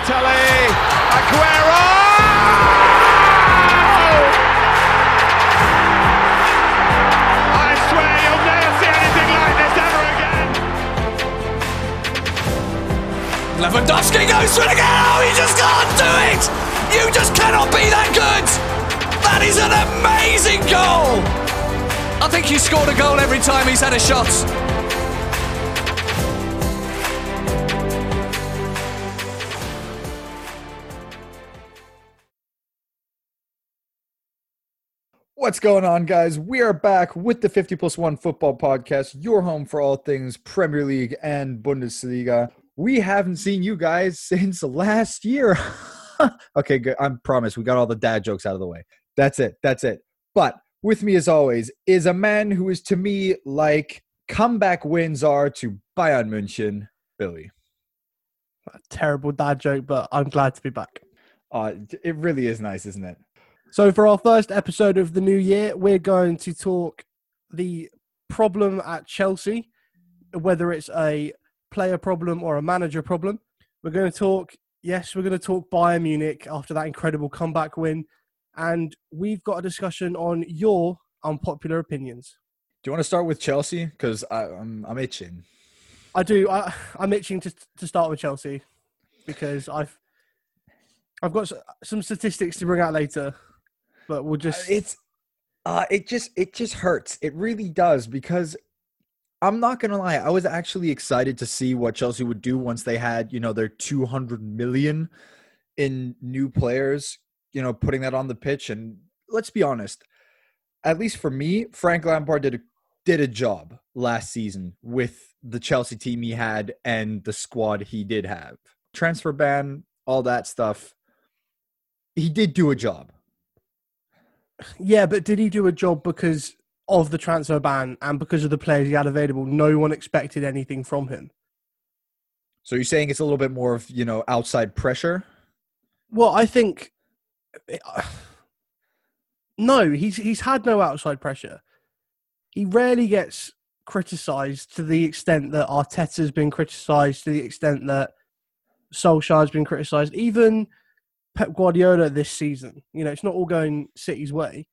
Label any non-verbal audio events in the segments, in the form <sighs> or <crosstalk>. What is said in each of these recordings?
Balotelli, Aguero! I swear you'll never see anything like this ever again. Lewandowski goes for it again. Oh, he just can't do it. You just cannot be that good. That is an amazing goal. I think he scored a goal every time he's had a shot. What's going on, guys? We are back with the 50 plus 1 football podcast, your home for all things Premier League and Bundesliga. We haven't seen you guys since last year. <laughs> okay, good. I promise we got all the dad jokes out of the way. That's it. That's it. But with me, as always, is a man who is to me like comeback wins are to Bayern München, Billy. terrible dad joke, but I'm glad to be back. Uh, it really is nice, isn't it? So, for our first episode of the new year, we're going to talk the problem at Chelsea, whether it's a player problem or a manager problem. We're going to talk, yes, we're going to talk Bayern Munich after that incredible comeback win. And we've got a discussion on your unpopular opinions. Do you want to start with Chelsea? Because I'm, I'm itching. I do. I, I'm itching to to start with Chelsea because I've I've got some statistics to bring out later, but we'll just it's uh it just it just hurts. It really does because i'm not gonna lie i was actually excited to see what chelsea would do once they had you know their 200 million in new players you know putting that on the pitch. And let's be honest at least for me frank lampard did a did a job last season with the chelsea team he had and the squad he did have. Transfer ban all that stuff. He did do a job Yeah, but did he do a job because of the transfer ban and because of the players he had available? No one expected anything from him. So you're saying it's a little bit more of you know outside pressure? Well, I think <sighs> no, he's he's had no outside pressure. He rarely gets criticised to the extent that Arteta's been criticised, to the extent that Solskjaer's been criticised, even Pep Guardiola this season. You know, it's not all going City's way,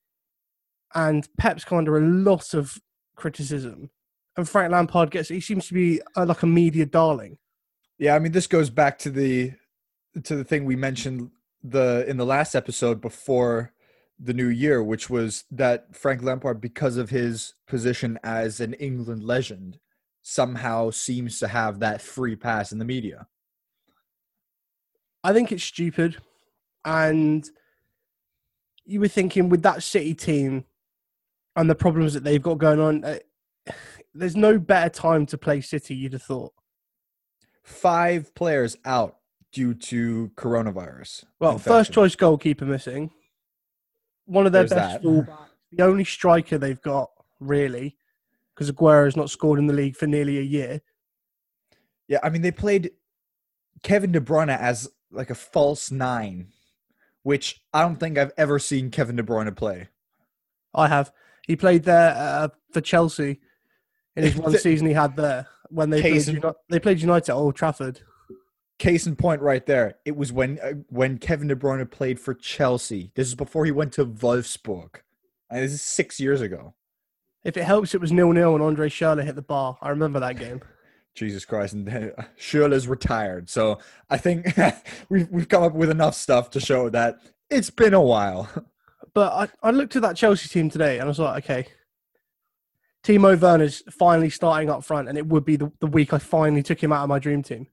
and Pep's come under a lot of criticism. And Frank Lampard gets he seems to be uh, like a media darling. Yeah, I mean this goes back to the to the thing we mentioned the in the last episode before the new year, which was that Frank Lampard, because of his position as an England legend, somehow seems to have that free pass in the media. I think it's stupid. And you were thinking with that City team and the problems that they've got going on, uh, there's no better time to play City, you'd have thought. Five players out due to coronavirus. Well, infection. first choice goalkeeper missing. One of their There's best fullbacks. The only striker they've got, really, because Aguero's not scored in the league for nearly a year. Yeah, I mean they played Kevin De Bruyne as like a false nine, which I don't think I've ever seen Kevin De Bruyne play. I have. He played there uh, for Chelsea in his <laughs> one season he had there when they played, in- Uni- they played United at Old Trafford. Case in point, right there. It was when uh, when Kevin De Bruyne played for Chelsea. This is before he went to Wolfsburg. And this is six years ago. If it helps, it was nil nil and Andre Schürrle hit the bar. I remember that game. Jesus Christ! And Schürrle's retired, so I think <laughs> we've we've come up with enough stuff to show that it's been a while. <laughs> But I, I looked at that Chelsea team today and I was like, okay, Timo Werner's finally starting up front, and it would be the, the week I finally took him out of my dream team.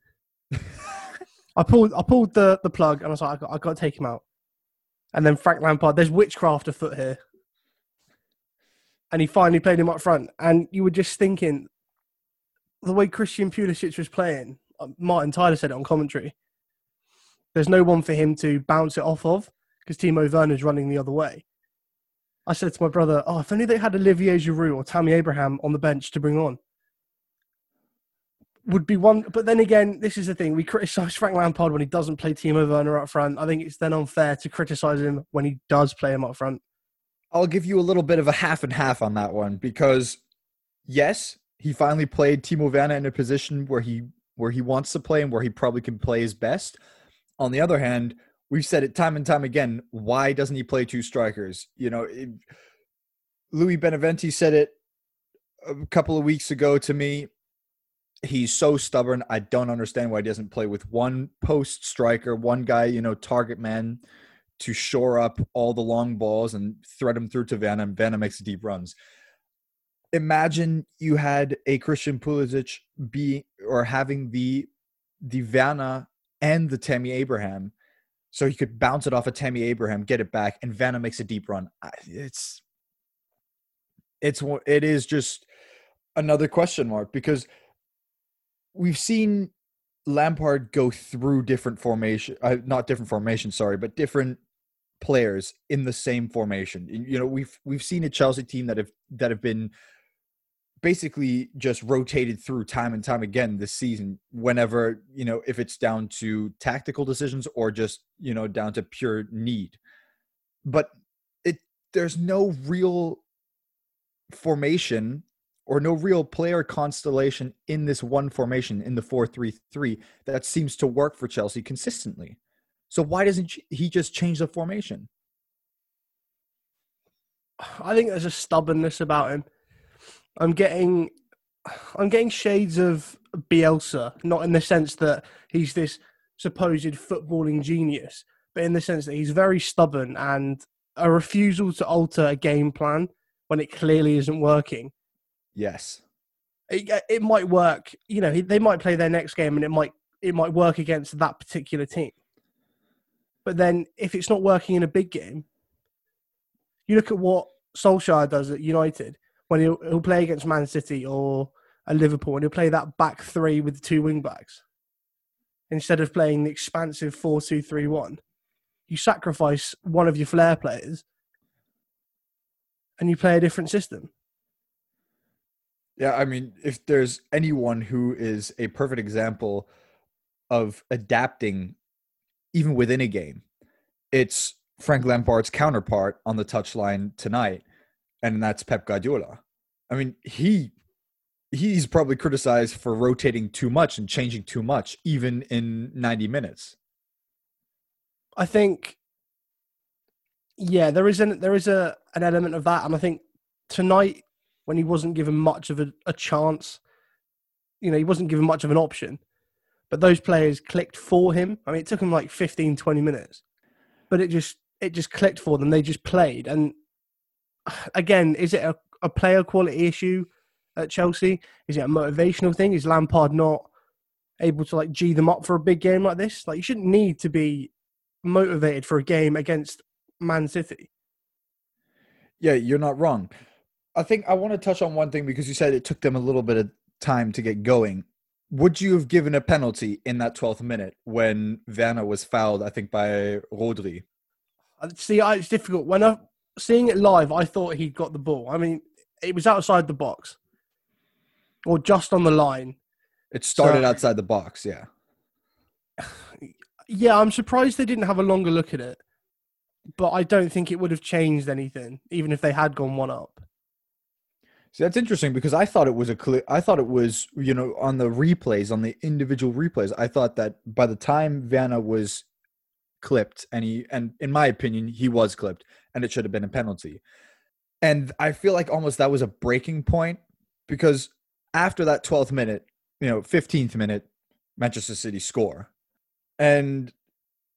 <laughs> I pulled I pulled the, the plug and I was like, I got, I got to take him out. And then Frank Lampard, there's witchcraft afoot here. And he finally played him up front. And you were just thinking, the way Christian Pulisic was playing, uh, Martin Tyler said it on commentary, there's no one for him to bounce it off of because Timo Werner's running the other way. I said to my brother, "Oh, if only they had Olivier Giroud or Tammy Abraham on the bench to bring on, would be one." But then again, this is the thing: we criticise <laughs> Frank Lampard when he doesn't play Timo Werner up front. I think it's then unfair to criticise him when he does play him up front. I'll give you a little bit of a half and half on that one because yes, he finally played Timo Werner in a position where he where he wants to play and where he probably can play his best. On the other hand, we've said it time and time again. Why doesn't he play two strikers? You know, it, Louis Beneventi said it a couple of weeks ago to me. He's so stubborn. I don't understand why he doesn't play with one post striker, one guy, you know, target man to shore up all the long balls and thread them through to Werner, and Werner makes deep runs. Imagine you had a Christian Pulisic be or having the Werner and the Tammy Abraham, so he could bounce it off of Tammy Abraham, get it back, and Werner makes a deep run. It's it's it is just another question mark because we've seen Lampard go through different formation, uh, not different formation, sorry, but different players in the same formation. You know, we've we've seen a Chelsea team that have that have been basically just rotated through time and time again this season whenever, you know, if it's down to tactical decisions or just, you know, down to pure need. But it there's no real formation or no real player constellation in this one formation in the 4-3-3 that seems to work for Chelsea consistently. So why doesn't he just change the formation? I think there's a stubbornness about him. I'm getting I'm getting shades of Bielsa, not in the sense that he's this supposed footballing genius, but in the sense that he's very stubborn and a refusal to alter a game plan when it clearly isn't working Yes. It, uh, it might work. You know, they might play their next game and it might it might work against that particular team. But then if it's not working in a big game, you look at what Solskjaer does at United when he'll, he'll play against Man City or a Liverpool and he'll play that back three with two wing backs instead of playing the expansive 4 2 3 1. You sacrifice one of your flair players and you play a different system. Yeah, I mean, if there's anyone who is a perfect example of adapting even within a game, it's Frank Lampard's counterpart on the touchline tonight, and that's Pep Guardiola. I mean, he he's probably criticized for rotating too much and changing too much, even in 90 minutes. I think, yeah, there is an there is a an element of that, and I think tonight when he wasn't given much of a, a chance. You know, he wasn't given much of an option. But those players clicked for him. I mean, it took him like 15, 20 minutes. But it just it just clicked for them. They just played. And again, is it a, a player quality issue at Chelsea? Is it a motivational thing? Is Lampard not able to like G them up for a big game like this? Like you shouldn't need to be motivated for a game against Man City. Yeah, you're not wrong. I think I want to touch on one thing because you said it took them a little bit of time to get going. Would you have given a penalty in that 12th minute when Werner was fouled, I think, by Rodri? Uh, see, it's difficult. When I seeing it live, I thought he got the ball. I mean, it was outside the box or just on the line. It started so, outside the box, yeah. <sighs> Yeah, I'm surprised they didn't have a longer look at it, but I don't think it would have changed anything, even if they had gone one up. See, that's interesting because I thought it was a clear. I thought it was, you know, on the replays, on the individual replays. I thought that by the time Werner was clipped, and he, and in my opinion, he was clipped, and it should have been a penalty. And I feel like almost that was a breaking point because after that 12th minute, you know, 15th minute, Manchester City score, and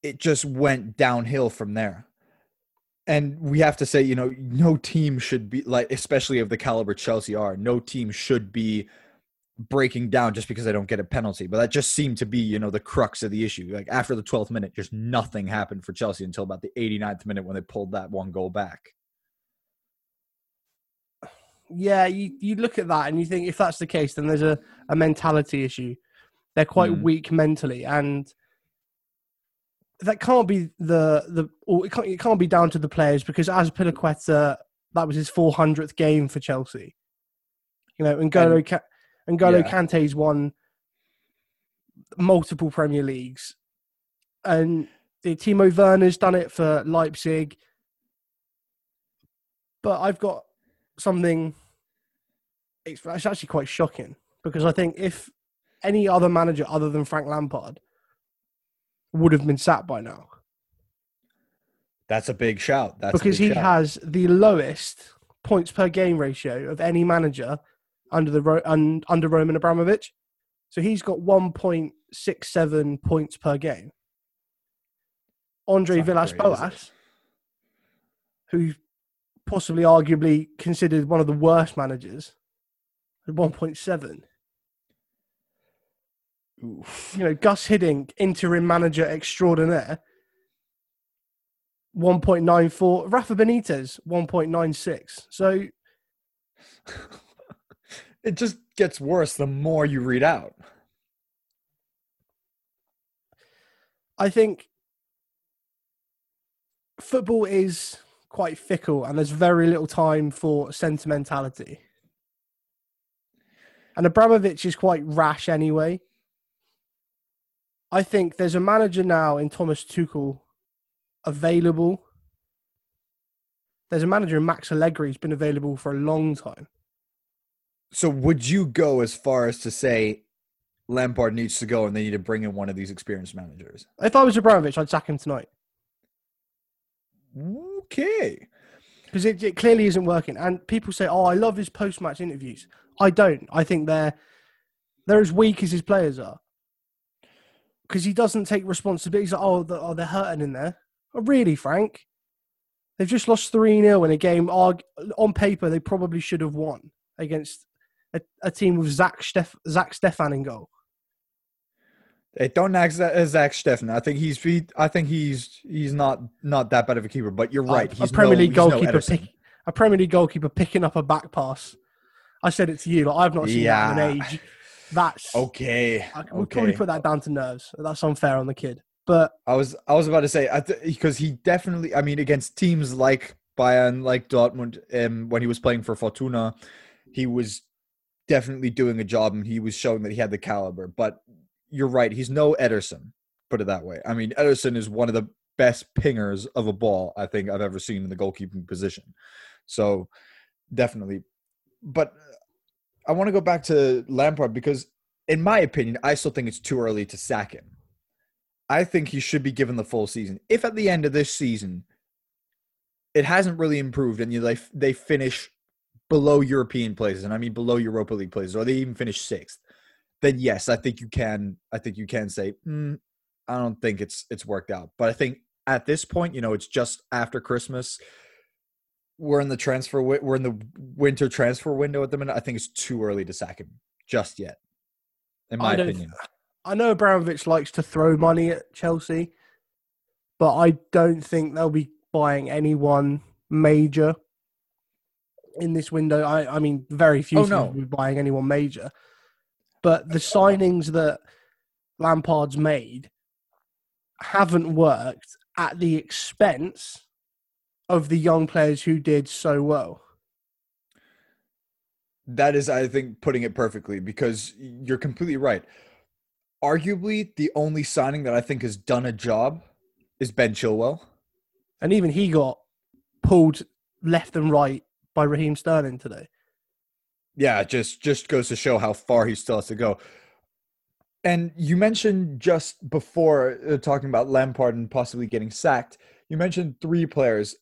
it just went downhill from there and we have to say, you know, no team should be like, especially of the caliber Chelsea are, no team should be breaking down just because they don't get a penalty. But that just seemed to be, you know, the crux of the issue. Like after the 12th minute, just nothing happened for Chelsea until about the 89th minute when they pulled that one goal back. Yeah, you, you look at that and you think if that's the case, then there's a, a mentality issue. They're quite mm. weak mentally. And that can't be the the or it can't, it can't be down to the players because as Azpilicueta, that was his 400th game for Chelsea. You know, and Golo and Golo yeah. Kante's won multiple Premier Leagues, and Timo Werner's done it for Leipzig. But I've got something. It's, actually quite shocking because I think if any other manager other than Frank Lampard would have been sacked by now That's a big shout. That's because big he shout. has the lowest points per game ratio of any manager under the Ro- un, under Roman Abramovich. So he's got 1.67 points per game. Andre Villas great, is it? Boas, who's possibly arguably considered one of the worst managers, at 1.7. Oof. You know, Gus Hiddink, interim manager extraordinaire, 1.94. Rafa Benitez, 1.96. So <laughs> it just gets worse the more you read out. I think football is quite fickle and there's very little time for sentimentality. And Abramovich is quite rash anyway. I think there's a manager now in Thomas Tuchel available. There's a manager in Max Allegri who's been available for a long time. So would you go as far as to say Lampard needs to go and they need to bring in one of these experienced managers? If I was Abramovich, I'd sack him tonight Okay. because it, it clearly isn't working. And people say, "Oh, I love his post-match interviews." I don't. I think they're they're as weak as his players are because he doesn't take responsibility. He's like, "Oh, the, oh, they're hurting in there." Oh, really, Frank? They've just lost three 0 in a game. arg- On paper, they probably should have won against a, a team with Zach Steff, Zack Steffen in goal. Hey, don't ask Zack Steffen. I think he's he, I think he's he's not not that bad of a keeper, but you're right. A- He's a Premier no, League no goalkeeper Ederson. pick, a Premier League goalkeeper picking up a back pass. I said it to you. Like I've not seen that in Yeah. an age. That's Okay. I we'll probably put that down to nerves. That's unfair on the kid. But I was I was about to say I th- because he definitely I mean against teams like Bayern like Dortmund um when he was playing for Fortuna he was definitely doing a job and he was showing that he had the caliber but you're right he's no Ederson put it that way. I mean Ederson is one of the best pingers of a ball I think I've ever seen in the goalkeeping position. So definitely. But I want to go back to Lampard because in my opinion I still think it's too early to sack him. I think he should be given the full season. If at the end of this season it hasn't really improved and you they they finish below European places, and I mean below Europa League places, or they even finish sixth, then yes, I think you can. I think you can say, "Mm, I don't think it's it's worked out. But I think at this point, you know, it's just after Christmas. We're in the transfer. We're in the winter transfer window at the minute. I think it's too early to sack him just yet, in my I opinion. I know Abramovich likes to throw money at Chelsea, but I don't think they'll be buying anyone major in this window. I, I mean, very few Oh, no. will be buying anyone major. But the signings that Lampard's made haven't worked at the expense of the young players who did so well. That is, I think, putting it perfectly because you're completely right. Arguably, the only signing that I think has done a job is Ben Chilwell. And even he got pulled left and right by Raheem Sterling today. Yeah, just just goes to show how far he still has to go. And you mentioned just before uh, talking about Lampard and possibly getting sacked, you mentioned three players,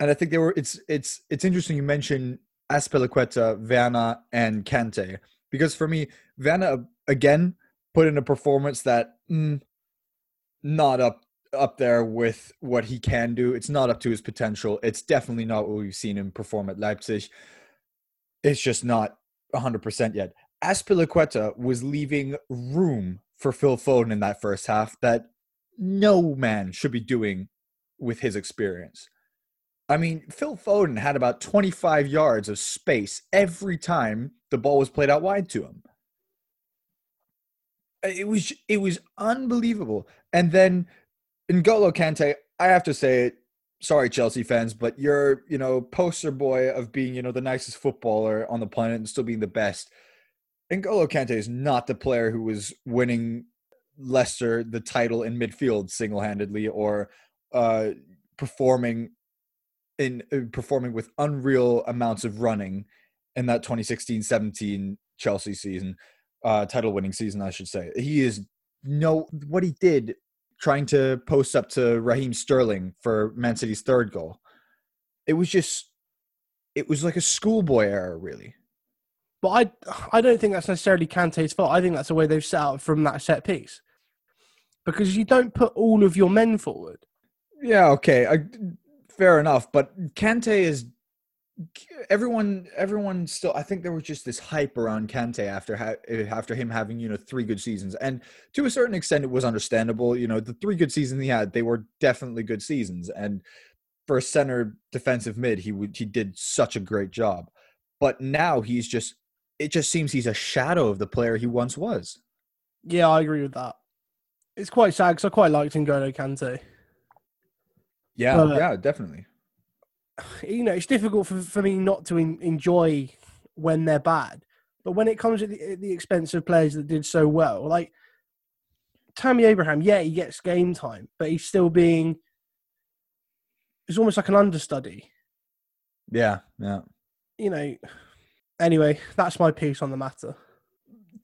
and I think they were. It's it's it's interesting. You mentioned Azpilicueta, Werner, and Kante because for me, Werner again put in a performance that mm, not up up there with what he can do. It's not up to his potential. It's definitely not what we've seen him perform at Leipzig. It's just not 100% yet. Azpilicueta was leaving room for Phil Foden in that first half that no man should be doing with his experience. I mean, Phil Foden had about 25 yards of space every time the ball was played out wide to him. It was it was unbelievable. And then N'Golo Kante, I have to say it. Sorry, Chelsea fans, but you're you know poster boy of being you know the nicest footballer on the planet and still being the best. N'Golo Kante is not the player who was winning Leicester the title in midfield single handedly or uh, performing in uh, performing with unreal amounts of running in that 2016-17 Chelsea season, uh, title winning season, I should say. He is no what he did trying to post up to Raheem Sterling for Man City's third goal. It was just, it was like a schoolboy error, really. But I, I don't think that's necessarily Kante's fault. I think that's the way they've set out from that set piece. Because you don't put all of your men forward. Yeah, okay, I, fair enough. But Kante is everyone. Everyone still. I think there was just this hype around Kante after ha- eh, after him having you know three good seasons, and to a certain extent, it was understandable. You know, the three good seasons he had, they were definitely good seasons, and for a center defensive mid, he would he did such a great job. But now he's just. It just seems he's a shadow of the player he once was. Yeah, I agree with that. It's quite sad because I quite liked N'Golo Kante. Yeah, But- yeah, definitely. You know, it's difficult for, for me not to en- enjoy when they're bad. But when it comes at the, at the expense of players that did so well, like Tammy Abraham, yeah, he gets game time, but he's still being. It's almost like an understudy, Yeah, yeah. you know. Anyway, that's my piece on the matter.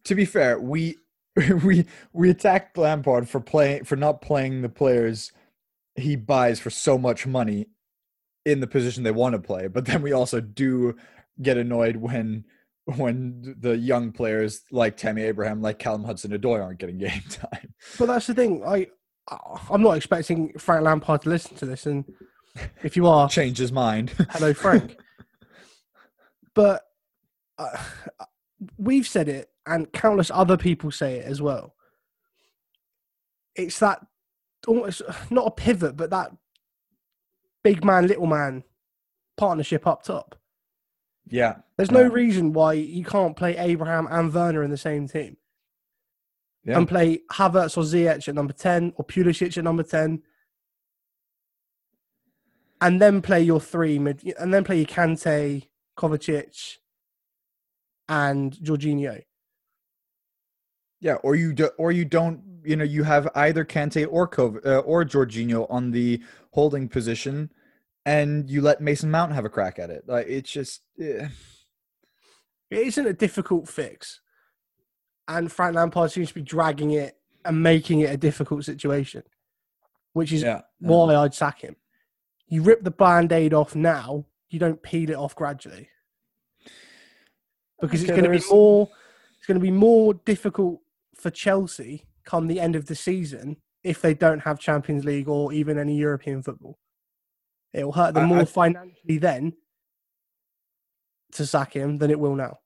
to be fair, we <laughs> we we attacked Lampard for playing for not playing the players he buys for so much money in the position they want to play, but then we also do get annoyed when when the young players like Tammy Abraham, like Callum Hudson-Odoi aren't getting <laughs> game time. But that's the thing. I I'm not expecting Frank Lampard to listen to this, and if you are, <laughs> Change his mind. <laughs> hello Frank. but uh, we've said it, and countless other people say it as well. It's that almost <sighs> not a pivot, but that big man, little man partnership up top. yeah. There's no Yeah. reason why you can't play Abraham and Werner in the same team Yeah. and play Havertz or Ziyech at number 10 or Pulisic at number 10 and then play your three mid and then play your Kante, Kovacic and Jorginho. Yeah, or you do, or you don't, you know, you have either Kante or Kov, uh, or Jorginho on the holding position, and you let Mason Mount have a crack at it. Like it's just, eh. It isn't a difficult fix. And Frank Lampard seems to be dragging it and making it a difficult situation, which is yeah, why I'd sack him. You rip the band aid off now, you don't peel it off gradually. Because Okay, it's going to be there's- more it's going to be more difficult for Chelsea come the end of the season if they don't have Champions League or even any European football. It will hurt them I- more I- financially then to sack him than it will now.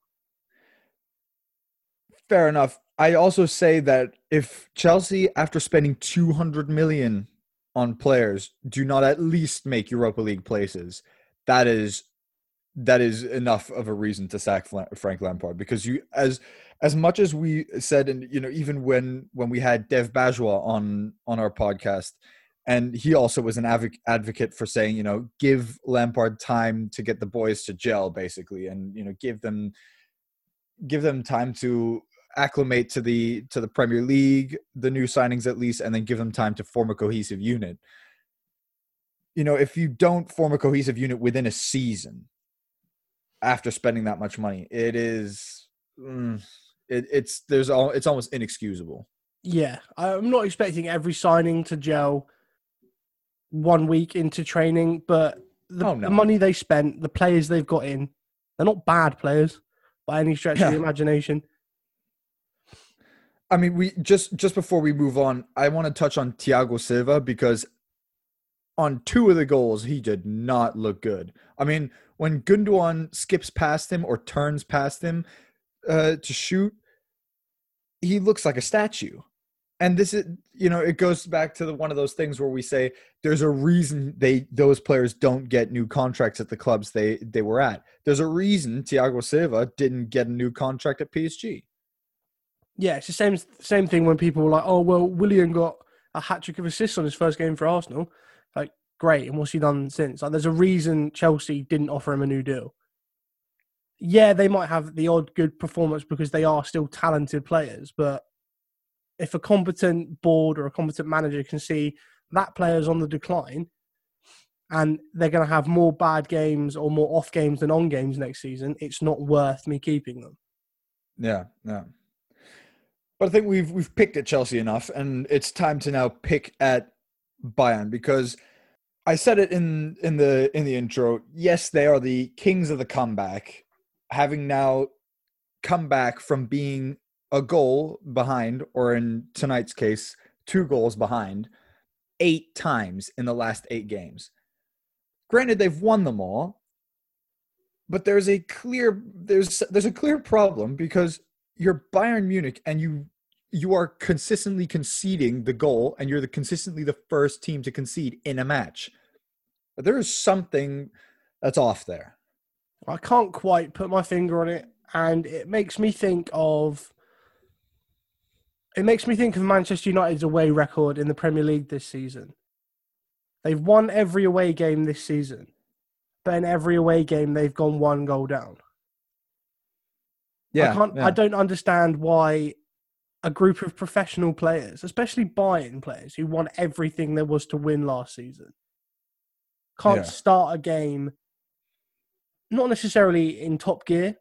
fair enough. I also say that if Chelsea, after spending 200 million on players, do not at least make Europa League places, that is that is enough of a reason to sack Frank Lampard because you as as much as we said and you know even when when we had Dev Bajwa on on our podcast and he also was an advoc- advocate for saying you know give Lampard time to get the boys to gel basically and you know give them give them time to acclimate to the to the Premier League, the new signings at least, and then give them time to form a cohesive unit. You know, if you don't form a cohesive unit within a season after spending that much money, it is mm, it, it's there's all it's almost inexcusable. Yeah, I'm not expecting every signing to gel one week into training, but the, Oh, no. the money they spent, the players they've got in, they're not bad players by any stretch of the imagination. I mean, we just just before we move on, I want to touch on Thiago Silva because on two of the goals he did not look good. I mean, when Gundogan skips past him or turns past him uh, to shoot, he looks like a statue. And this is, you know, it goes back to the, one of those things where we say there's a reason they those players don't get new contracts at the clubs they they were at. There's a reason Thiago Silva didn't get a new contract at PSG. Yeah, it's the same same thing when people were like, "Oh well, Willian got a hat trick of assists on his first game for Arsenal." Like, great, and what's he done since? Like, there's a reason Chelsea didn't offer him a new deal. Yeah, they might have the odd good performance because they are still talented players, but if a competent board or a competent manager can see that player's on the decline and they're going to have more bad games or more off games than on games next season, it's not worth me keeping them. Yeah, yeah. But I think we've we've picked at Chelsea enough, and it's time to now pick at Bayern because I said it in in the in the intro. Yes, they are the kings of the comeback, having now come back from being a goal behind, or in tonight's case, two goals behind, eight times in the last eight games. Granted, they've won them all, but there's a clear there's there's a clear problem because you're Bayern Munich and you you are consistently conceding the goal and you're the consistently the first team to concede in a match. But there is something that's off there. I can't quite put my finger on it, and it makes me think of. It makes me think of Manchester United's away record in the Premier League this season. They've won every away game this season, but in every away game they've gone one goal down. Yeah, I can't. yeah. I don't understand why a group of professional players, especially Bayern players who won everything there was to win last season, can't Yeah. start a game. Not necessarily in top gear,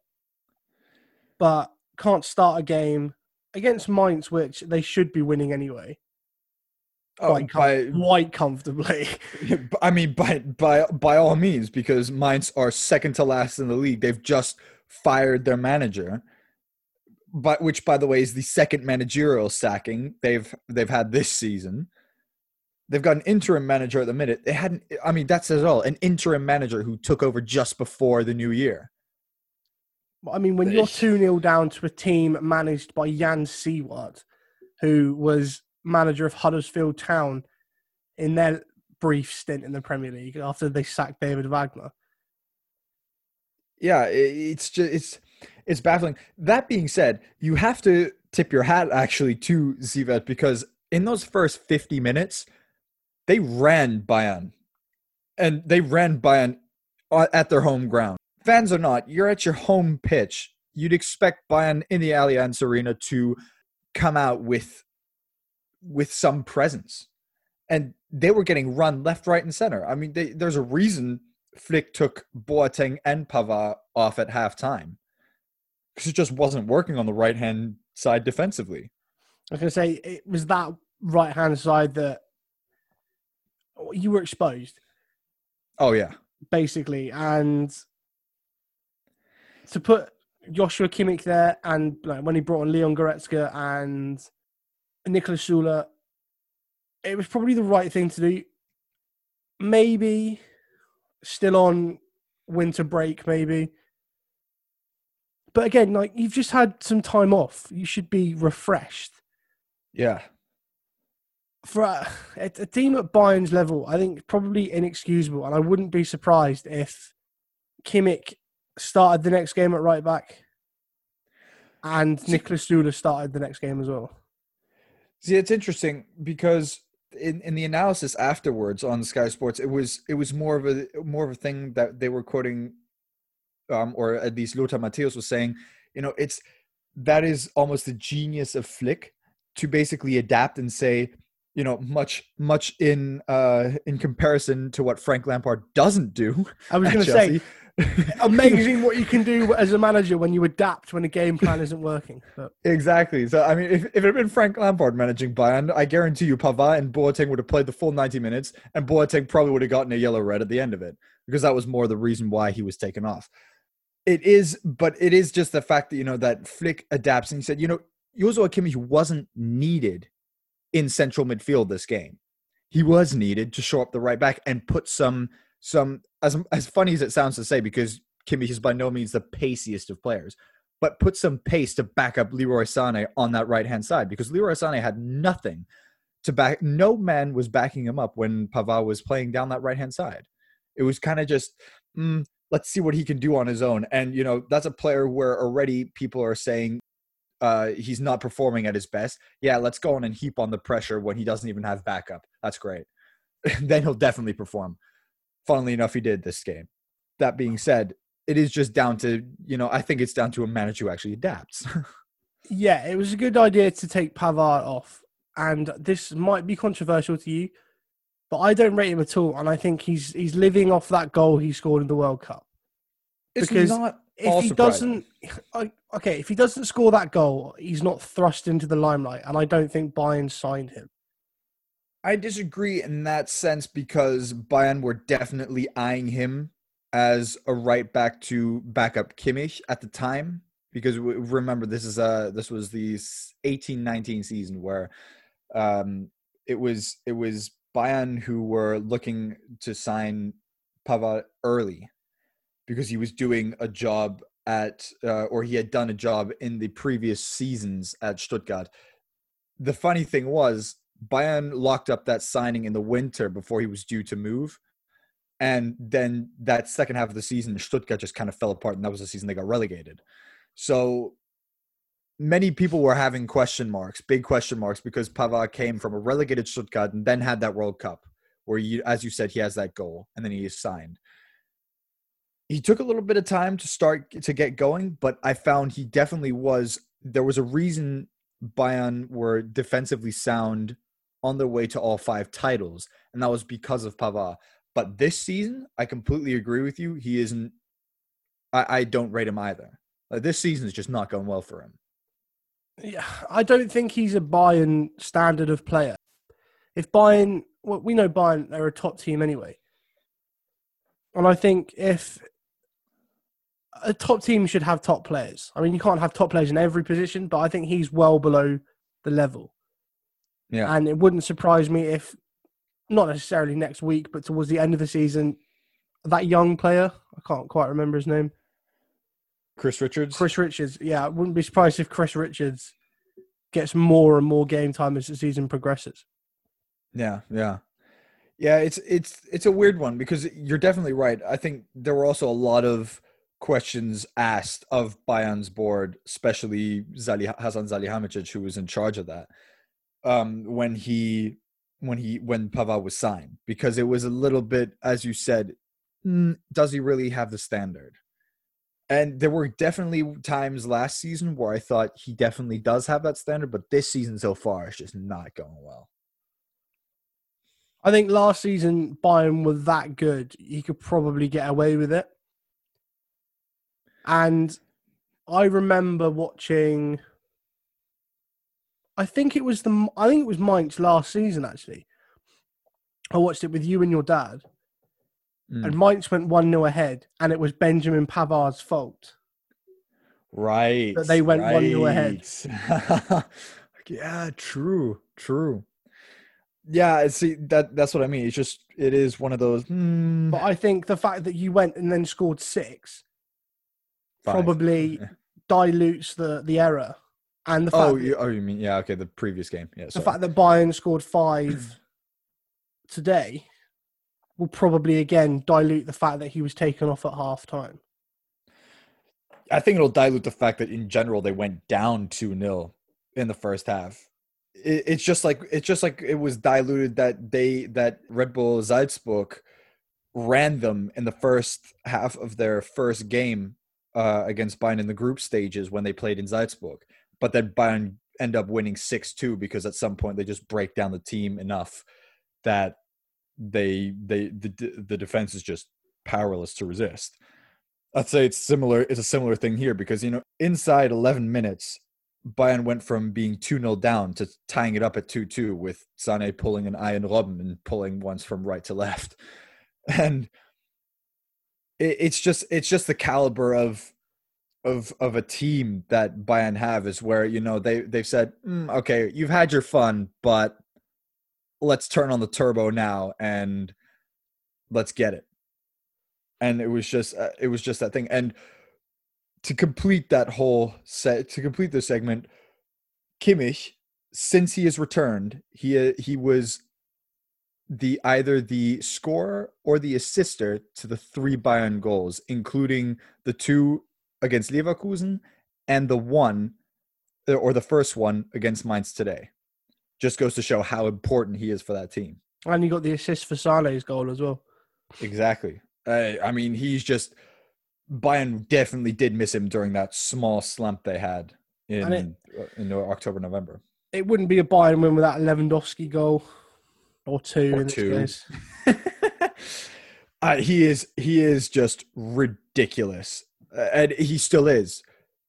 but can't start a game against Mainz, which they should be winning anyway, Oh, quite, com- by, quite comfortably. <laughs> I mean, by by by all means, because Mainz are second to last in the league. They've just fired their manager, but which, by the way, is the second managerial sacking they've they've had this season. They've got an interim manager at the minute. They hadn't. I mean, that's it all. An interim manager who took over just before the new year. I mean, when you're 2 0 down to a team managed by Jan Siewert, who was manager of Huddersfield Town in their brief stint in the Premier League after they sacked David Wagner. yeah it's just it's it's baffling that being said you have to tip your hat actually to Siewert because in those first 50 minutes they ran Bayern and they ran Bayern uh, at their home ground. Fans or not you're at your home pitch. You'd expect Bayern in the Allianz Arena to come out with with some presence. And they were getting run left right and center. I mean they, there's a reason Flick took Boateng and Pavard off at halftime. Because it just wasn't working on the right hand side defensively. I was going to say, it was that right hand side that you were exposed, Oh yeah, basically. And to put Joshua Kimmich there, and like, when he brought on Leon Goretzka and Niklas Süle, it was probably the right thing to do. Maybe still on winter break, maybe. But again, like you've just had some time off. You should be refreshed. yeah, For <sighs> a, a team at Bayern's level, I think probably inexcusable. And I wouldn't be surprised if Kimmich started the next game at right back and Niklas Süle started the next game as well. See, it's interesting because in, in the analysis afterwards on Sky Sports, it was it was more of a more of a thing that they were quoting, um, or at least Lothar Matthäus was saying, you know, it's that is almost the genius of Flick to basically adapt and say, you know, much much in uh in comparison to what Frank Lampard doesn't do. I was going to say, <laughs> amazing what you can do as a manager when you adapt when a game plan isn't working. But Exactly. So I mean, if, if it had been Frank Lampard managing Bayern, I guarantee you Pavard and Boateng would have played the full 90 minutes, and Boateng probably would have gotten a yellow red at the end of it because that was more the reason why he was taken off. It is, but it is just the fact that you know that Flick adapts, and he said, you know, Joshua Kimmich wasn't needed in central midfield this game. He was needed to show up the right back and put some some as as funny as it sounds to say because Kimmich is by no means the paciest of players but put some pace to back up Leroy Sané on that right hand side because Leroy Sané had nothing to back. No man was backing him up when Pavard was playing down that right hand side. It was kind of just, mm, let's see what he can do on his own. And, you know, that's a player where already people are saying uh, he's not performing at his best. Yeah, let's go on and heap on the pressure when he doesn't even have backup. That's great. <laughs> then he'll definitely perform. Funnily enough, he did this game. That being said, it is just down to you know I think it's down to a manager who actually adapts. <laughs> yeah, it was a good idea to take Pavard off. And this might be controversial to you, but I don't rate him at all. And I think he's he's living off that goal he scored in the World Cup. It's Because not if he doesn't, I- okay, if he doesn't score that goal, he's not thrust into the limelight, and I don't think Bayern signed him. I disagree in that sense because Bayern were definitely eyeing him as a right back to back up Kimmich at the time. Because remember, this is uh this was the eighteen nineteen season where um it was it was Bayern who were looking to sign Pavard early because he was doing a job at uh, or he had done a job in the previous seasons at Stuttgart. The funny thing was Bayern locked up that signing in the winter before he was due to move. And then that second half of the season, Stuttgart just kind of fell apart, and that was the season they got relegated. So many people were having question marks, big question marks, because Pavard came from a relegated Stuttgart and then had that World Cup, where you, as you said, he has that goal, and then he is signed. He took a little bit of time to start to get going, but I found he definitely was. There was a reason Bayern were defensively sound on their way to all five titles, and that was because of Pavard. But this season, I completely agree with you. He isn't. I, I don't rate him either. Like this season is just not going well for him. Yeah, I don't think he's a Bayern standard of player. If Bayern, well, we know Bayern, they're a top team anyway. And I think if a top team should have top players. I mean, you can't have top players in every position, but I think he's well below the level. Yeah. And it wouldn't surprise me if, not necessarily next week, but towards the end of the season, that young player, I can't quite remember his name, Chris Richards. Chris Richards. Yeah, I wouldn't be surprised if Chris Richards gets more and more game time as the season progresses. Yeah, yeah. Yeah, it's it's it's a weird one because you're definitely right. I think there were also a lot of questions asked of Bayern's board, especially Zali Hasan Salihamidzic, who was in charge of that, um, when he when he when Pavard was signed, because it was a little bit, as you said, mm, does he really have the standard? And there were definitely times last season where I thought he definitely does have that standard, but this season so far is just not going well. I think last season Bayern were that good, he could probably get away with it. And I remember watching. I think it was the. I think it was Mainz last season. Actually, I watched it with you and your dad, Mm. and Mainz went one 0 ahead, and it was Benjamin Pavard's fault. Right. That they went 1-0 ahead. ahead. <laughs> yeah, true, true. Yeah, see that that's what I mean. It's just it is one of those hmm, But I think the fact that you went and then scored six five. probably Yeah. <laughs> dilutes the the error, and the oh, fact Oh, you, oh, you mean yeah? Okay, the previous game. Yeah, the fact that Bayern scored five <clears throat> today will probably again dilute the fact that he was taken off at half time. I think it'll dilute the fact that in general they went down two 0 in the first half. It, it's just like it's just like it was diluted that they that Red Bull Salzburg ran them in the first half of their first game uh, against Bayern in the group stages when they played in Salzburg, but then Bayern end up winning six two because at some point they just break down the team enough that they they the the defense is just powerless to resist. I'd say it's similar. It's a similar thing here because you know inside 11 minutes, Bayern went from being 2 0 down to tying it up at 2 2 with Sane pulling an Arjen Robben and pulling ones from right to left, <laughs> and it, it's just it's just the caliber of of of a team that Bayern have is where you know they they've said "Mm, okay you've had your fun but let's turn on the turbo now and let's get it. And it was just uh, it was just that thing. And to complete that whole set to complete the segment Kimmich since he has returned he uh, he was the either the scorer or the assister to the three Bayern goals including the two against Leverkusen and the one or the first one against Mainz today just goes to show how important he is for that team And you got the assist for Sane's goal as well. Exactly. Uh, I mean, he's just Bayern definitely did miss him during that small slump they had in And uh, in October November. It wouldn't be a Bayern win without Lewandowski goal or two Or in two. this case. <laughs> Uh, he is he is just ridiculous, uh, and he still is.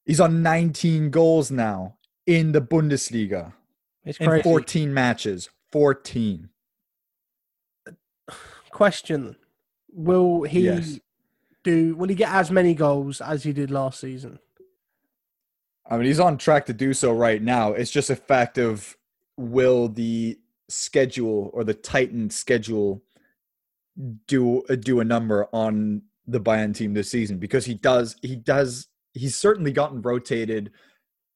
He's on 19 goals now in the Bundesliga It's in crazy. 14 matches. 14. <sighs> Question: Will he Yes. do? Will he get as many goals as he did last season? I mean, he's on track to do so right now. It's just a fact of will the schedule or the tightened schedule do uh, do a number on the Bayern team this season because he does he does he's certainly gotten rotated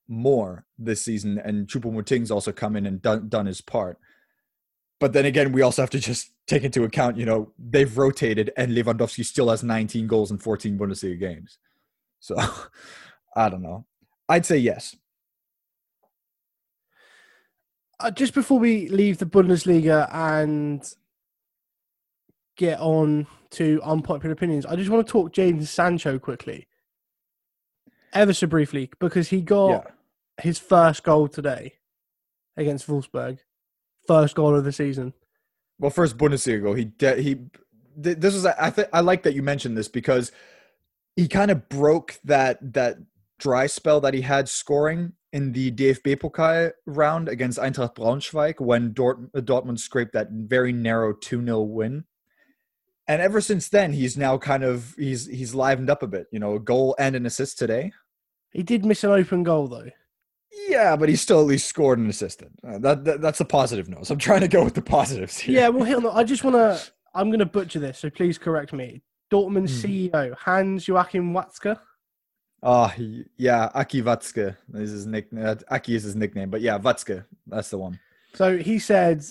more this season and Choupo-Moting's also come in and done done his part. But then again, we also have to just take into account, you know, they've rotated and Lewandowski still has 19 goals in 14 Bundesliga games. So <laughs> I don't know. I'd say yes. Uh, just before we leave the Bundesliga and get on to unpopular opinions, I just want to talk Jadon Sancho quickly, ever so briefly, because he got Yeah. his first goal today against Wolfsburg, first goal of the season. Well, first Bundesliga goal, he de- he. th- This was I think I like that you mentioned this because he kind of broke that that dry spell that he had scoring in the DFB Pokal round against Eintracht Braunschweig when Dort- Dortmund scraped that very narrow 2-0 win. And ever since then, he's now kind of he's he's livened up a bit. You know, a goal and an assist today. He did miss an open goal though. Yeah, but he still at least scored and assisted. Uh, that, that that's a positive note. So I'm trying to go with the positives here. Yeah, well, hit on. I just want to. I'm going to butcher this, so please correct me. Dortmund Hmm. CEO Hans Joachim Watzke. Oh, yeah, Aki Watzke is his nickname. Uh, Aki is his nickname, but yeah, Watzke, that's the one. So he said,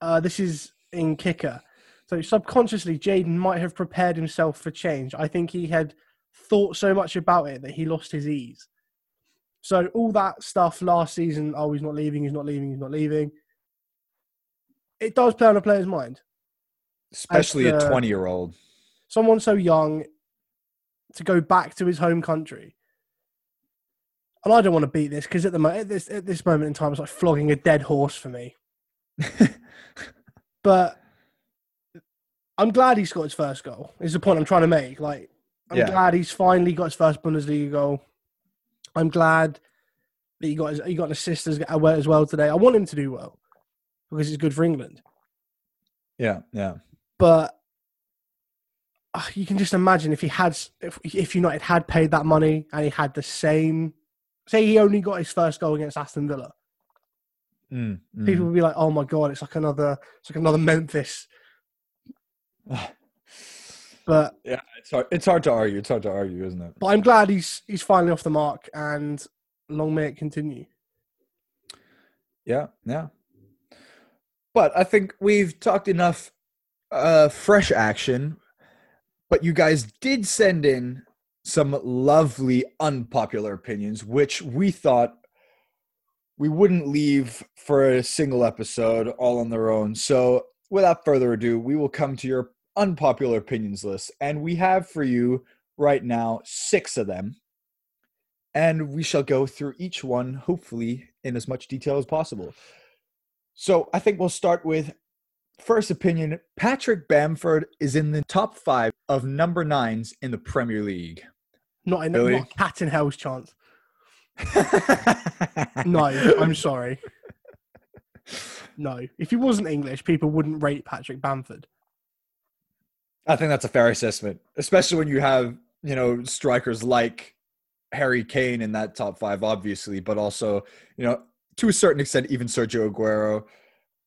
uh, "This is in kicker." So subconsciously, Jadon might have prepared himself for change. I think he had thought so much about it that he lost his ease. So all that stuff last season, oh, he's not leaving, he's not leaving, he's not leaving. It does play on a player's mind. Especially a 20 year old. Someone so young to go back to his home country. And I don't want to beat this because at the mo- at this at this moment in time, it's like flogging a dead horse for me. <laughs> but I'm glad he scored his first goal. Is the point I'm trying to make? Like, I'm Yeah. glad he's finally got his first Bundesliga goal. I'm glad that he got his, he got an assist as, as well today. I want him to do well because it's good for England. yeah, yeah. But uh, you can just imagine if he had if if United had paid that money and he had the same. Say he only got his first goal against Aston Villa. Mm, mm. People would be like, "Oh my god, it's like another, it's like another Memphis." <sighs> But yeah, it's hard, it's hard to argue. It's hard to argue, isn't it? but I'm glad he's he's finally off the mark, and long may it continue. Yeah, yeah. But I think we've talked enough uh, fresh action. But you guys did send in some lovely unpopular opinions, which we thought we wouldn't leave for a single episode all on their own. So without further ado, we will come to your unpopular opinions list. And we have for you right now six of them. And we shall go through each one, hopefully, in as much detail as possible. So I think we'll start with first opinion Patrick Bamford is in the top five of number nines in the Premier League. Not in Really? not cat in hell's chance. <laughs> No, I'm sorry. No, if he wasn't English, people wouldn't rate Patrick Bamford. I think that's a fair assessment, especially when you have, you know, strikers like Harry Kane in that top five, obviously, but also, you know, to a certain extent, even Sergio Aguero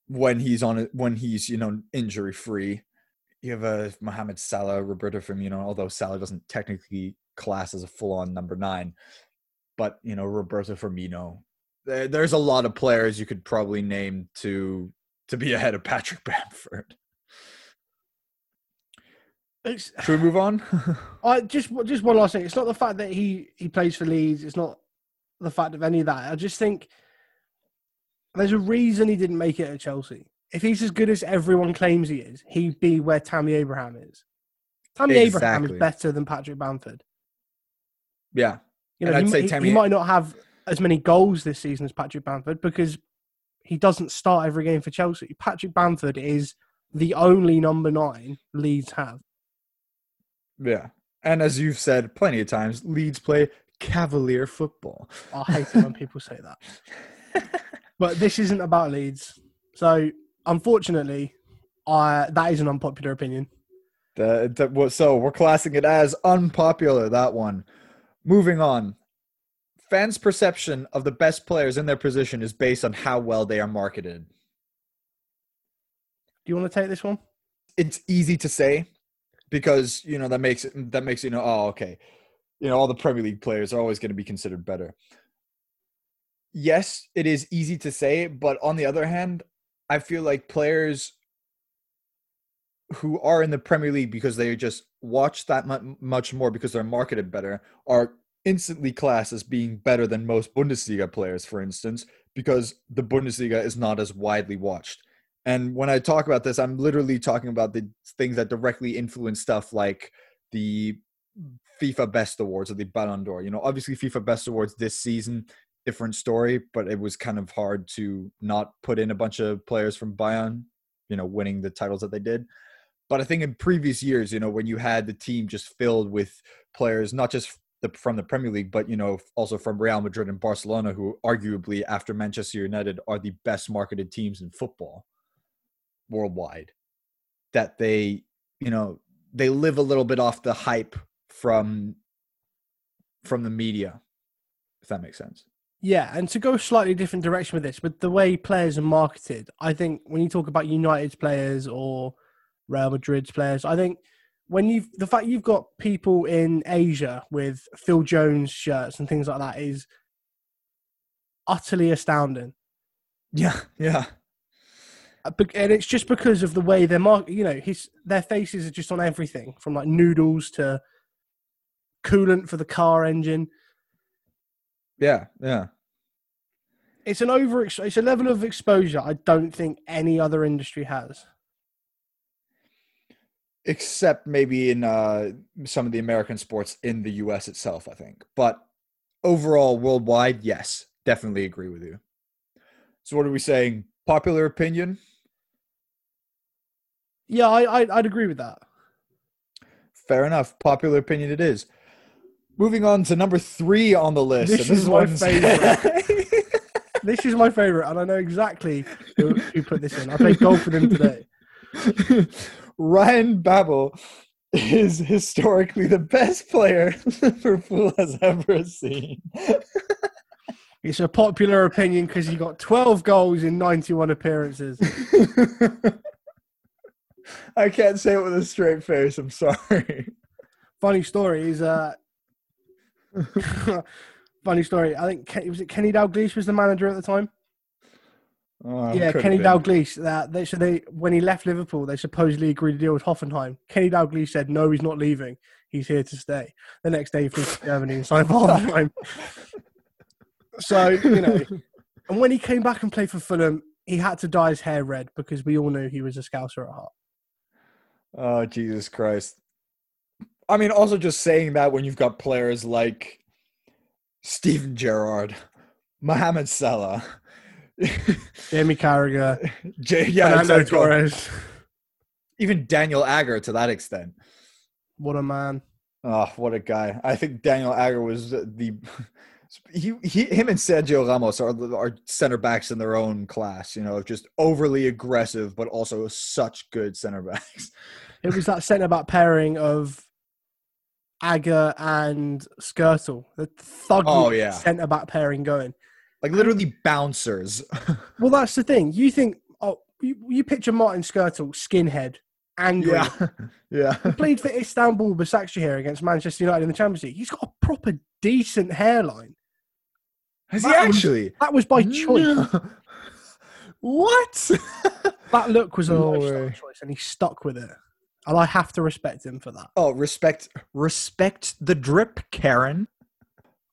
when he's on it, when he's, you know, injury free. You have a Mohamed Salah, Roberto Firmino, although Salah doesn't technically class as a full on number nine, but, you know, Roberto Firmino. There, there's a lot of players you could probably name to to be <laughs> ahead of Patrick Bamford. It's, Should we move on? <laughs> I just just one last thing. It's not the fact that he he plays for Leeds. It's not the fact of any of that. I just think there's a reason he didn't make it at Chelsea. If he's as good as everyone claims he is, he'd be where Tammy Abraham is. Tammy Abraham is better than Patrick Bamford. yeah. You know, And I'd he, say Tammy- he might not have as many goals this season as Patrick Bamford because he doesn't start every game for Chelsea. Patrick Bamford is the only number nine Leeds have. Yeah. And as you've said plenty of times, Leeds play cavalier football. Oh, I hate it when <laughs> people say that. <laughs> but this isn't about Leeds. So unfortunately, I that is an unpopular opinion. The, the, so we're classing it as unpopular, that one. Moving on. Fans' perception of the best players in their position is based on how well they are marketed. Do you want to take this one? It's easy to say because, you know, that makes it that makes you know, oh, okay. You know, all the Premier League players are always going to be considered better. Yes, it is easy to say, but on the other hand, I feel like players who are in the Premier League because they just watch that much more because they're marketed better are instantly classed as being better than most Bundesliga players, for instance, because the Bundesliga is not as widely watched. And when I talk about this, I'm literally talking about the things that directly influence stuff like the FIFA Best Awards or the Ballon d'Or. You know, obviously FIFA Best Awards this season, different story, but it was kind of hard to not put in a bunch of players from Bayern, you know, winning the titles that they did. But I think in previous years, you know, when you had the team just filled with players, not just the, from the Premier League, but you know, also from Real Madrid and Barcelona, who arguably after Manchester United are the best marketed teams in football worldwide. That they, you know, they live a little bit off the hype from from the media, if that makes sense. Yeah, and to go a slightly different direction with this, with the way players are marketed, I think when you talk about United's players or Real Madrid's players. I think when you've the fact you've got people in Asia with Phil Jones shirts and things like that is utterly astounding. Yeah, yeah. Uh, and it's just because of the way they're mark. You know, his their faces are just on everything from like noodles to coolant for the car engine. Yeah, yeah. It's an over. It's a level of exposure I don't think any other industry has except maybe in uh, some of the American sports in the U.S. itself. I think, but overall, worldwide, yes, definitely agree with you. So, what are we saying? Popular opinion? Yeah, I, I would agree with that. Fair enough. Popular opinion it is. Moving on to number three on the list. This, this is my favorite. <laughs> this is my favorite, and I know exactly who, who put this in. I played golf with him today. <laughs> Ryan Babel is historically the best player <laughs> Liverpool has ever seen. <laughs> it's a popular opinion because he got 12 goals in 91 appearances. I can't say it with a straight face. I'm sorry. Funny story is uh funny story. I think was it Kenny Dalglish was the manager at the time. Oh, yeah, Kenny Dalglish. That they so they when he left Liverpool, they supposedly agreed to deal with Hoffenheim. Kenny Dalglish said, "No, he's not leaving. He's here to stay." The next day, he flew to Germany and signed for Hoffenheim. <laughs> so you know, and when he came back and played for Fulham, he had to dye his hair red because we all knew he was a Scouser at heart. Oh Jesus Christ! I mean, also just saying that when you've got players like Steven Gerrard, Mohamed Salah. Jamie Carragher, <laughs> J- yeah, Fernando exactly. Torres, even Daniel Agger to that extent. What a man! Oh, what a guy! I think Daniel Agger was the <laughs> he, he him and Sergio Ramos are are center backs in their own class. You know, just overly aggressive, but also such good center backs. It was <laughs> that centre back pairing of Agger and Skrtel, the thug oh, yeah. centre back pairing going like literally bouncers. <laughs> well, that's the thing. You think, oh, you, you picture Martin Skrtel, skinhead, angry. Yeah, <laughs> yeah. He played for Istanbul Başakşehir against Manchester United in the Champions League. He's got a proper decent hairline. Has that he actually? Was, that was by choice. No. <laughs> What? that look was a no lifestyle way. choice, and he stuck with it. And I have to respect him for that. Oh, respect, respect the drip, Karen.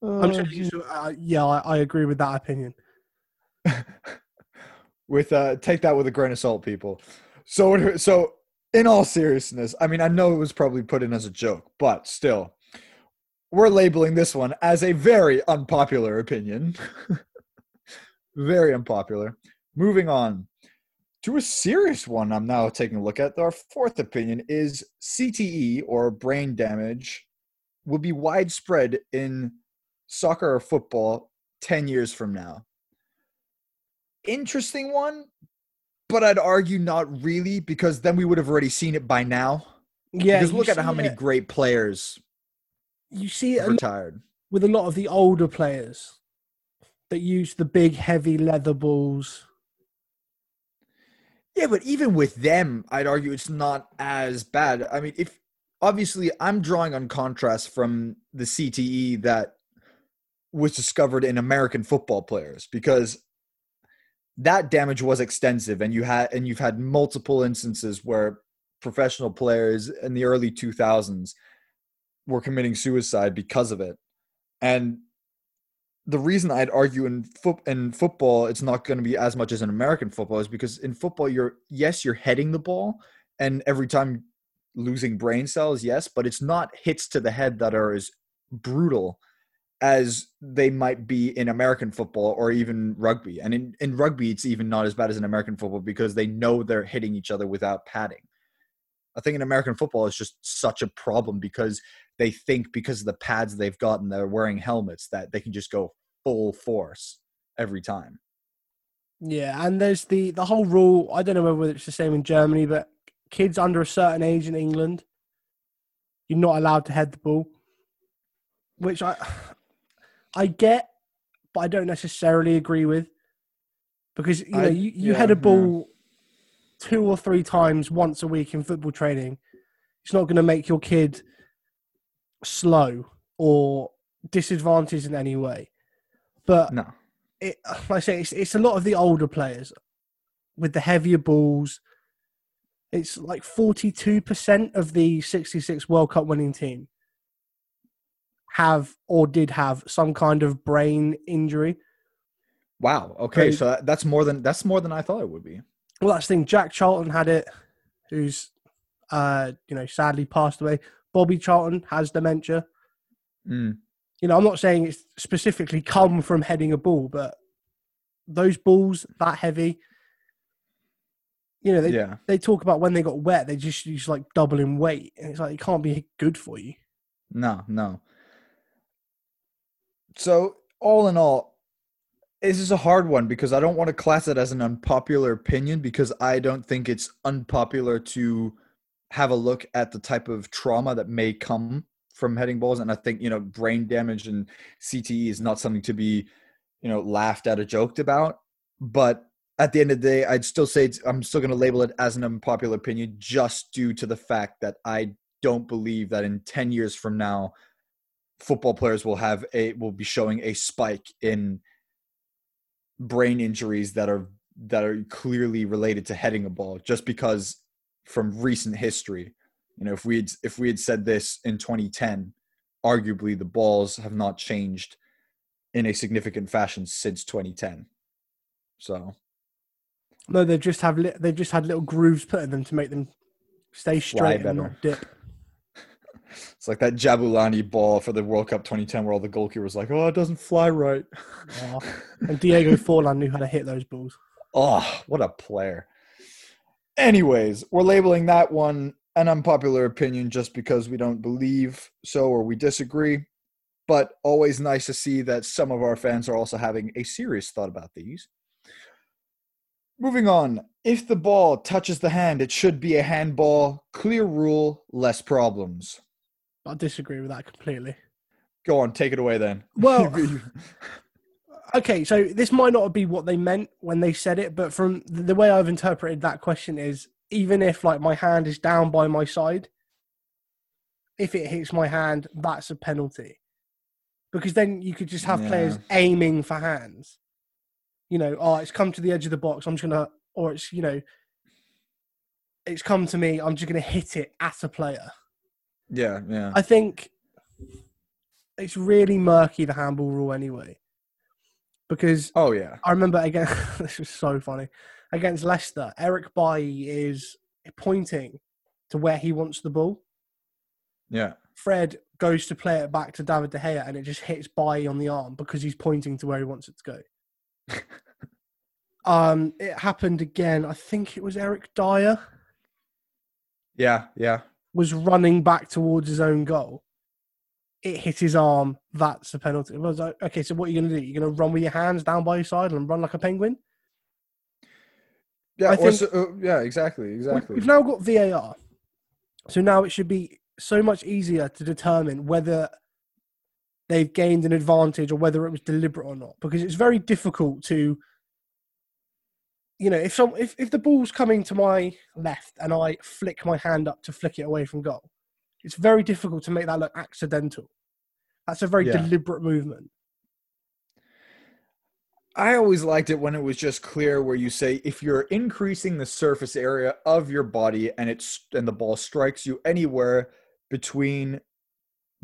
I'm oh, uh, yeah, I, I, agree with that opinion. <laughs> with uh, take that with a grain of salt, people. So, so in all seriousness, I mean, I know it was probably put in as a joke, but still, we're labeling this one as a very unpopular opinion. <laughs> very unpopular. Moving on. To a serious one I'm now taking a look at. Our fourth opinion is CTE or brain damage will be widespread in soccer or football 10 years from now. Interesting one, but I'd argue not really because then we would have already seen it by now. Yeah, because look at how many it- great players you see it retired. with a lot of the older players that use the big, heavy leather balls. Yeah, but even with them, I'd argue it's not as bad. I mean, if obviously I'm drawing on contrast from the CTE that was discovered in American football players because that damage was extensive and you had and you've had multiple instances where professional players in the early 2000s were committing suicide because of it. And the reason I'd argue in foot in football it's not going to be as much as in American football is because in football you're yes you're heading the ball and every time losing brain cells yes but it's not hits to the head that are as brutal as they might be in American football or even rugby. And in, in rugby it's even not as bad as in American football because they know they're hitting each other without padding I think in American football it's just such a problem because they think because of the pads they've gotten they're wearing helmets that they can just go full force every time. Yeah, and there's the the whole rule. I don't know whether it's the same in Germany, but kids under a certain age in England, you're not allowed to head the ball, which I I get, but I don't necessarily agree with because you know I- you, you yeah, head a ball two or three times once a week in football training. It's not going to make your kid slow or disadvantaged in any way. But No. it, like I say, it's, it's a lot of the older players with the heavier balls. It's like 42% of the 66 World Cup winning team have or did have some kind of brain injury. Wow. Okay, So- so that's more than that's more than I thought it would be. Well, that's the thing. Jack Charlton had it, who's, uh, you know, sadly passed away. Bobby Charlton has dementia. Mm. You know, I'm not saying it's specifically come from heading a ball, but those balls that heavy, you know, they, Yeah. they talk about when they got wet, they just use like doubling weight. And it's like, it can't be good for you. No, no. So, all in all, this is a hard one because I don't want to class it as an unpopular opinion because I don't think it's unpopular to have a look at the type of trauma that may come from heading balls. And I think, you know, brain damage and CTE is not something to be, you know, laughed at or joked about. But at the end of the day, I'd still say I'm still going to label it as an unpopular opinion just due to the fact that I don't believe that in 10 years from now, football players will have a will be showing a spike in brain injuries that are that are clearly related to heading a ball just because from recent history. You know if we had if we had said this in 2010 arguably the balls have not changed in a significant fashion since 2010 so. No, they just have li- they've just had little grooves put in them to make them stay straight and not dip. It's like that Jabulani ball for the World Cup 2010 where all the goalkeepers like oh it doesn't fly right Oh, and Diego Forlan knew how to hit those balls. Oh, what a player. Anyways, we're labeling that one an unpopular opinion just because we don't believe so or we disagree. But always nice to see that some of our fans are also having a serious thought about these. Moving on. If the ball touches the hand, it should be a handball. Clear rule, less problems. I disagree with that completely. Go on, take it away then. Well, <laughs> okay, so this might not be what they meant when they said it, but from the way I've interpreted that question is even if like my hand is down by my side, if it hits my hand, that's a penalty. Because then you could just have players aiming for hands. You know, oh, it's come to the edge of the box. I'm just gonna, or it's you know, it's come to me. I'm just gonna hit it at a player. Yeah, yeah. I think it's really murky the handball rule anyway. Because Oh, yeah. I remember again, <laughs> this was so funny. Against Leicester, Eric Bailly is pointing to where he wants the ball. Yeah. Fred goes to play it back to David De Gea and it just hits Bailly on the arm because he's pointing to where he wants it to go. <laughs> Um, it happened again. I think it was Eric Dier Yeah, yeah. Was running back towards his own goal. It hit his arm. That's a penalty. I was like, okay, so what are you going to do? You're going to run with your hands down by your side and run like a penguin? Yeah, I think- so- uh, yeah, exactly, exactly. We've now got VAR. So now it should be so much easier to determine whether they've gained an advantage or whether it was deliberate or not. Because it's very difficult to you know, if some if, if the ball's coming to my left and I flick my hand up to flick it away from goal, it's very difficult to make that look accidental. That's a very Yeah. deliberate movement. I always liked it when it was just clear where you say if you're increasing the surface area of your body and it's and the ball strikes you anywhere between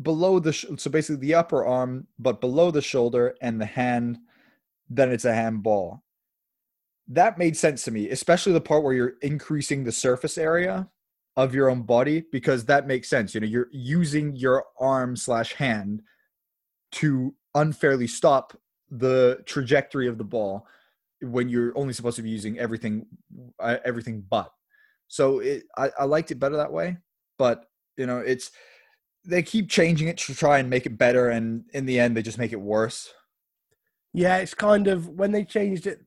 below the sh- so basically the upper arm but below the shoulder and the hand then it's a handball. That made sense to me, especially the part where you're increasing the surface area of your own body because that makes sense. You know, you're using your arm slash hand to unfairly stop the trajectory of the ball when you're only supposed to be using everything uh, everything but so it I, I liked it better that way but you know it's they keep changing it to try and make it better and in the end they just make it worse Yeah, it's kind of when they changed it.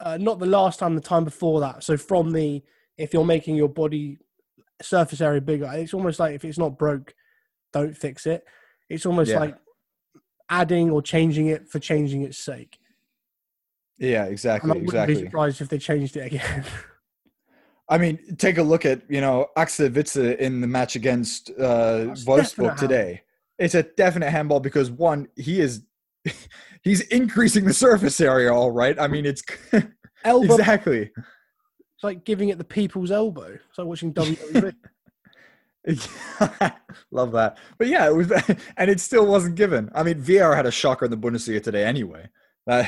Uh, not the last time, the time before that. So from the if you're making your body surface area bigger, it's almost like if it's not broke, don't fix it. It's almost Yeah. like adding or changing it for changing its sake. yeah And I exactly wouldn't be exactly surprised if they changed it again. <laughs> i mean take a look at you know Axel Witsel in the match against uh wolfsburg today it's a definite handball because one he is <laughs> he's increasing the surface area all right i mean it's <laughs> Elbow, exactly it's like giving it the people's elbow. It's like watching. WWE. <laughs> Love that. But yeah, it was, and it still wasn't given. I mean, VAR had a shocker in the Bundesliga today, anyway. Uh,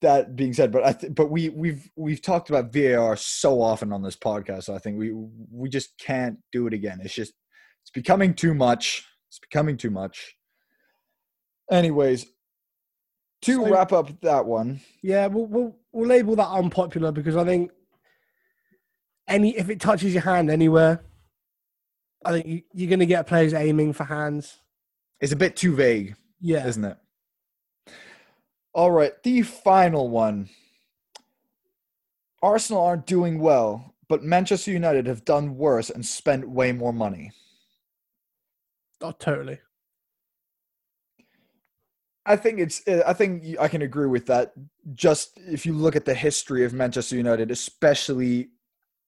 that being said, but I th- but we we've we've talked about VAR so often on this podcast. So I think we we just can't do it again. It's just it's becoming too much. It's becoming too much. Anyways, to So- wrap up that one, Yeah, we'll, we'll we'll label that unpopular because I think any if it touches your hand anywhere, I think you, you're going to get players aiming for hands. it's a bit too vague. Yeah, isn't it? All right, the final one. Arsenal aren't doing well, but Manchester United have done worse and spent way more money. oh, totally. I think it's. uh, I think I can agree with that. Just if you look at the history of Manchester United, especially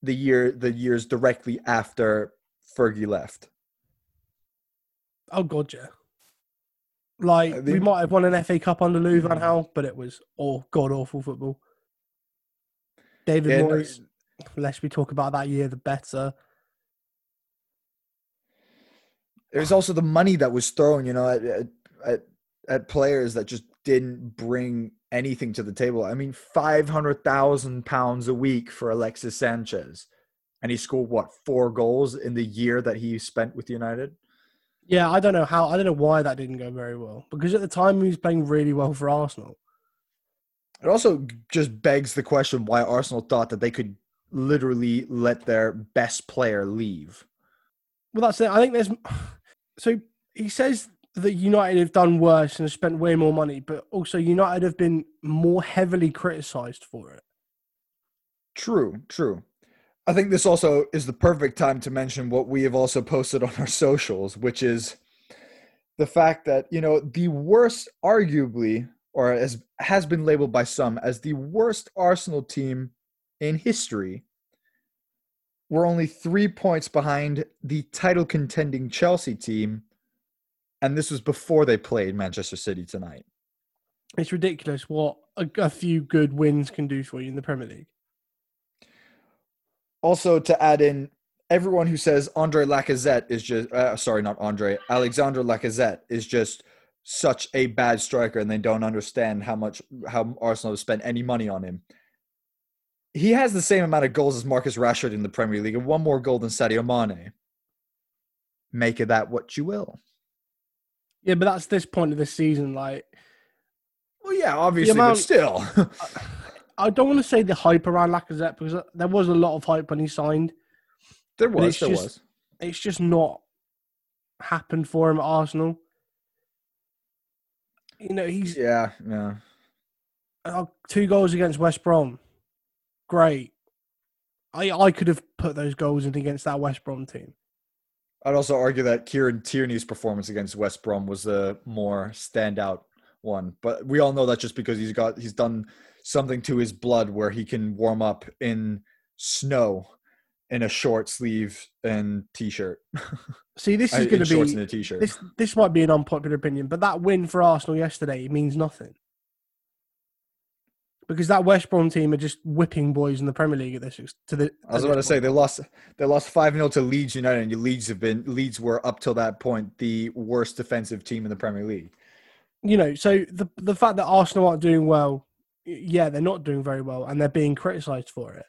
the year, the years directly after Fergie left. Oh god, yeah. Like I we might have won an FA Cup under Louis Van Gaal, but it was all god awful football. David Yeah, Moyes. The less we talk about that year, the better. There's also the money that was thrown, you know, at, at at at players that just didn't bring anything to the table. I mean, five hundred thousand pounds a week for Alexis Sanchez, and he scored what four goals in the year that he spent with United. Yeah, I don't know how. I don't know why that didn't go very well because at the time he was playing really well for Arsenal. It also just begs the question why Arsenal thought that they could literally let their best player leave. Well, that's it. I think there's. <sighs> So he says that United have done worse and have spent way more money, but also United have been more heavily criticised for it. True, true. I think this also is the perfect time to mention what we have also <laughs> posted on our socials, which is the fact that, you know, the worst, arguably, or as has been labeled by some as the worst Arsenal team in history, were only three points behind the title contending Chelsea team. And this was before they played Manchester City tonight. It's ridiculous what a, a few good wins can do for you in the Premier League. Also, to add in, everyone who says Andre Lacazette is just uh, sorry, not Andre, Alexandre Lacazette is just such a bad striker, and they don't understand how much how Arsenal have spent any money on him. He has the same amount of goals as Marcus Rashford in the Premier League, and one more goal than Sadio Mane. Make of that what you will. Yeah, but that's this point of the season. Like, Well, yeah, obviously, amount- but still. <laughs> I don't want to say the hype around Lacazette because there was a lot of hype when he signed. there was, it's there just- was. It's just not happened for him at Arsenal. You know, he's Yeah, yeah. uh, two goals against West Brom. Great. I I could have put those goals in against that West Brom team. I'd also argue that Kieran Tierney's performance against West Brom was the more standout one, but we all know that just because he's got he's done something to his blood where he can warm up in snow in a short sleeve and t-shirt. <laughs> See, this is going in to shorts be and a t-shirt. this. This might be an unpopular opinion, but that win for Arsenal yesterday means nothing because that West Brom team are just whipping boys in the Premier League at this. To the I was about to say they lost they lost 5-0 to Leeds United and Leeds have been Leeds were up till that point the worst defensive team in the Premier League. you know, so the the fact that Arsenal aren't doing well, yeah, they're not doing very well, and they're being criticised for it.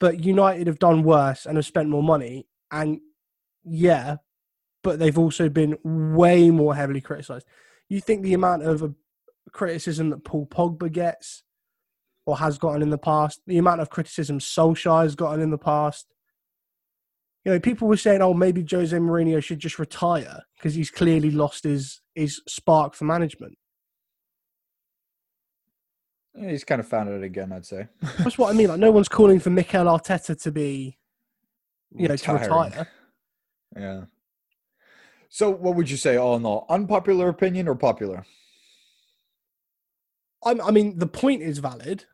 But United have done worse and have spent more money, and yeah, but they've also been way more heavily criticised. You think the amount of uh, criticism that Paul Pogba gets, or has gotten in the past, the amount of criticism Solskjaer has gotten in the past. You know, people were saying, "Oh, maybe Jose Mourinho should just retire because he's clearly lost his his spark for management." He's kind of found it again, I'd say. <laughs> That's what I mean. Like, no one's calling for Mikel Arteta to be, you know, to retire. Yeah. So, what would you say, all in all, unpopular opinion or popular? I'm, I mean, the point is valid.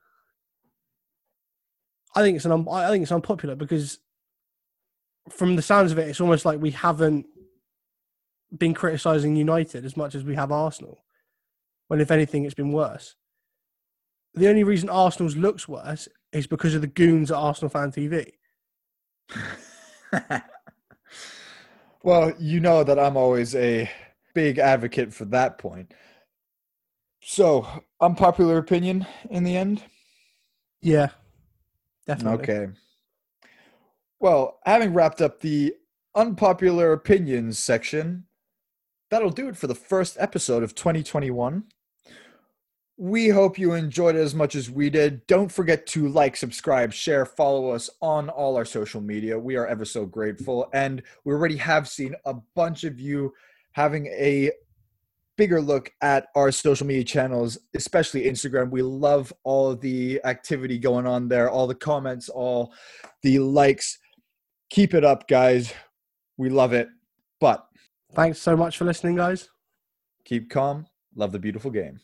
I think it's an I think it's unpopular because, from the sounds of it, it's almost like we haven't been criticizing United as much as we have Arsenal. When if anything, it's been worse. The only reason Arsenal's looks worse is because of the goons at Arsenal Fan TV. <laughs> well, you know that I'm always a big advocate for that point. So, unpopular opinion in the end? Yeah, definitely. Okay. Well, having wrapped up the unpopular opinions section, that'll do it for the first episode of 2021. We hope you enjoyed it as much as we did. Don't forget to like, subscribe, share, follow us on all our social media. We are ever so grateful. And we already have seen a bunch of you having a bigger look at our social media channels, especially Instagram. We love all the activity going on there, all the comments, all the likes. Keep it up, guys. We love it. But Thanks so much for listening, guys. keep calm. Love the beautiful game.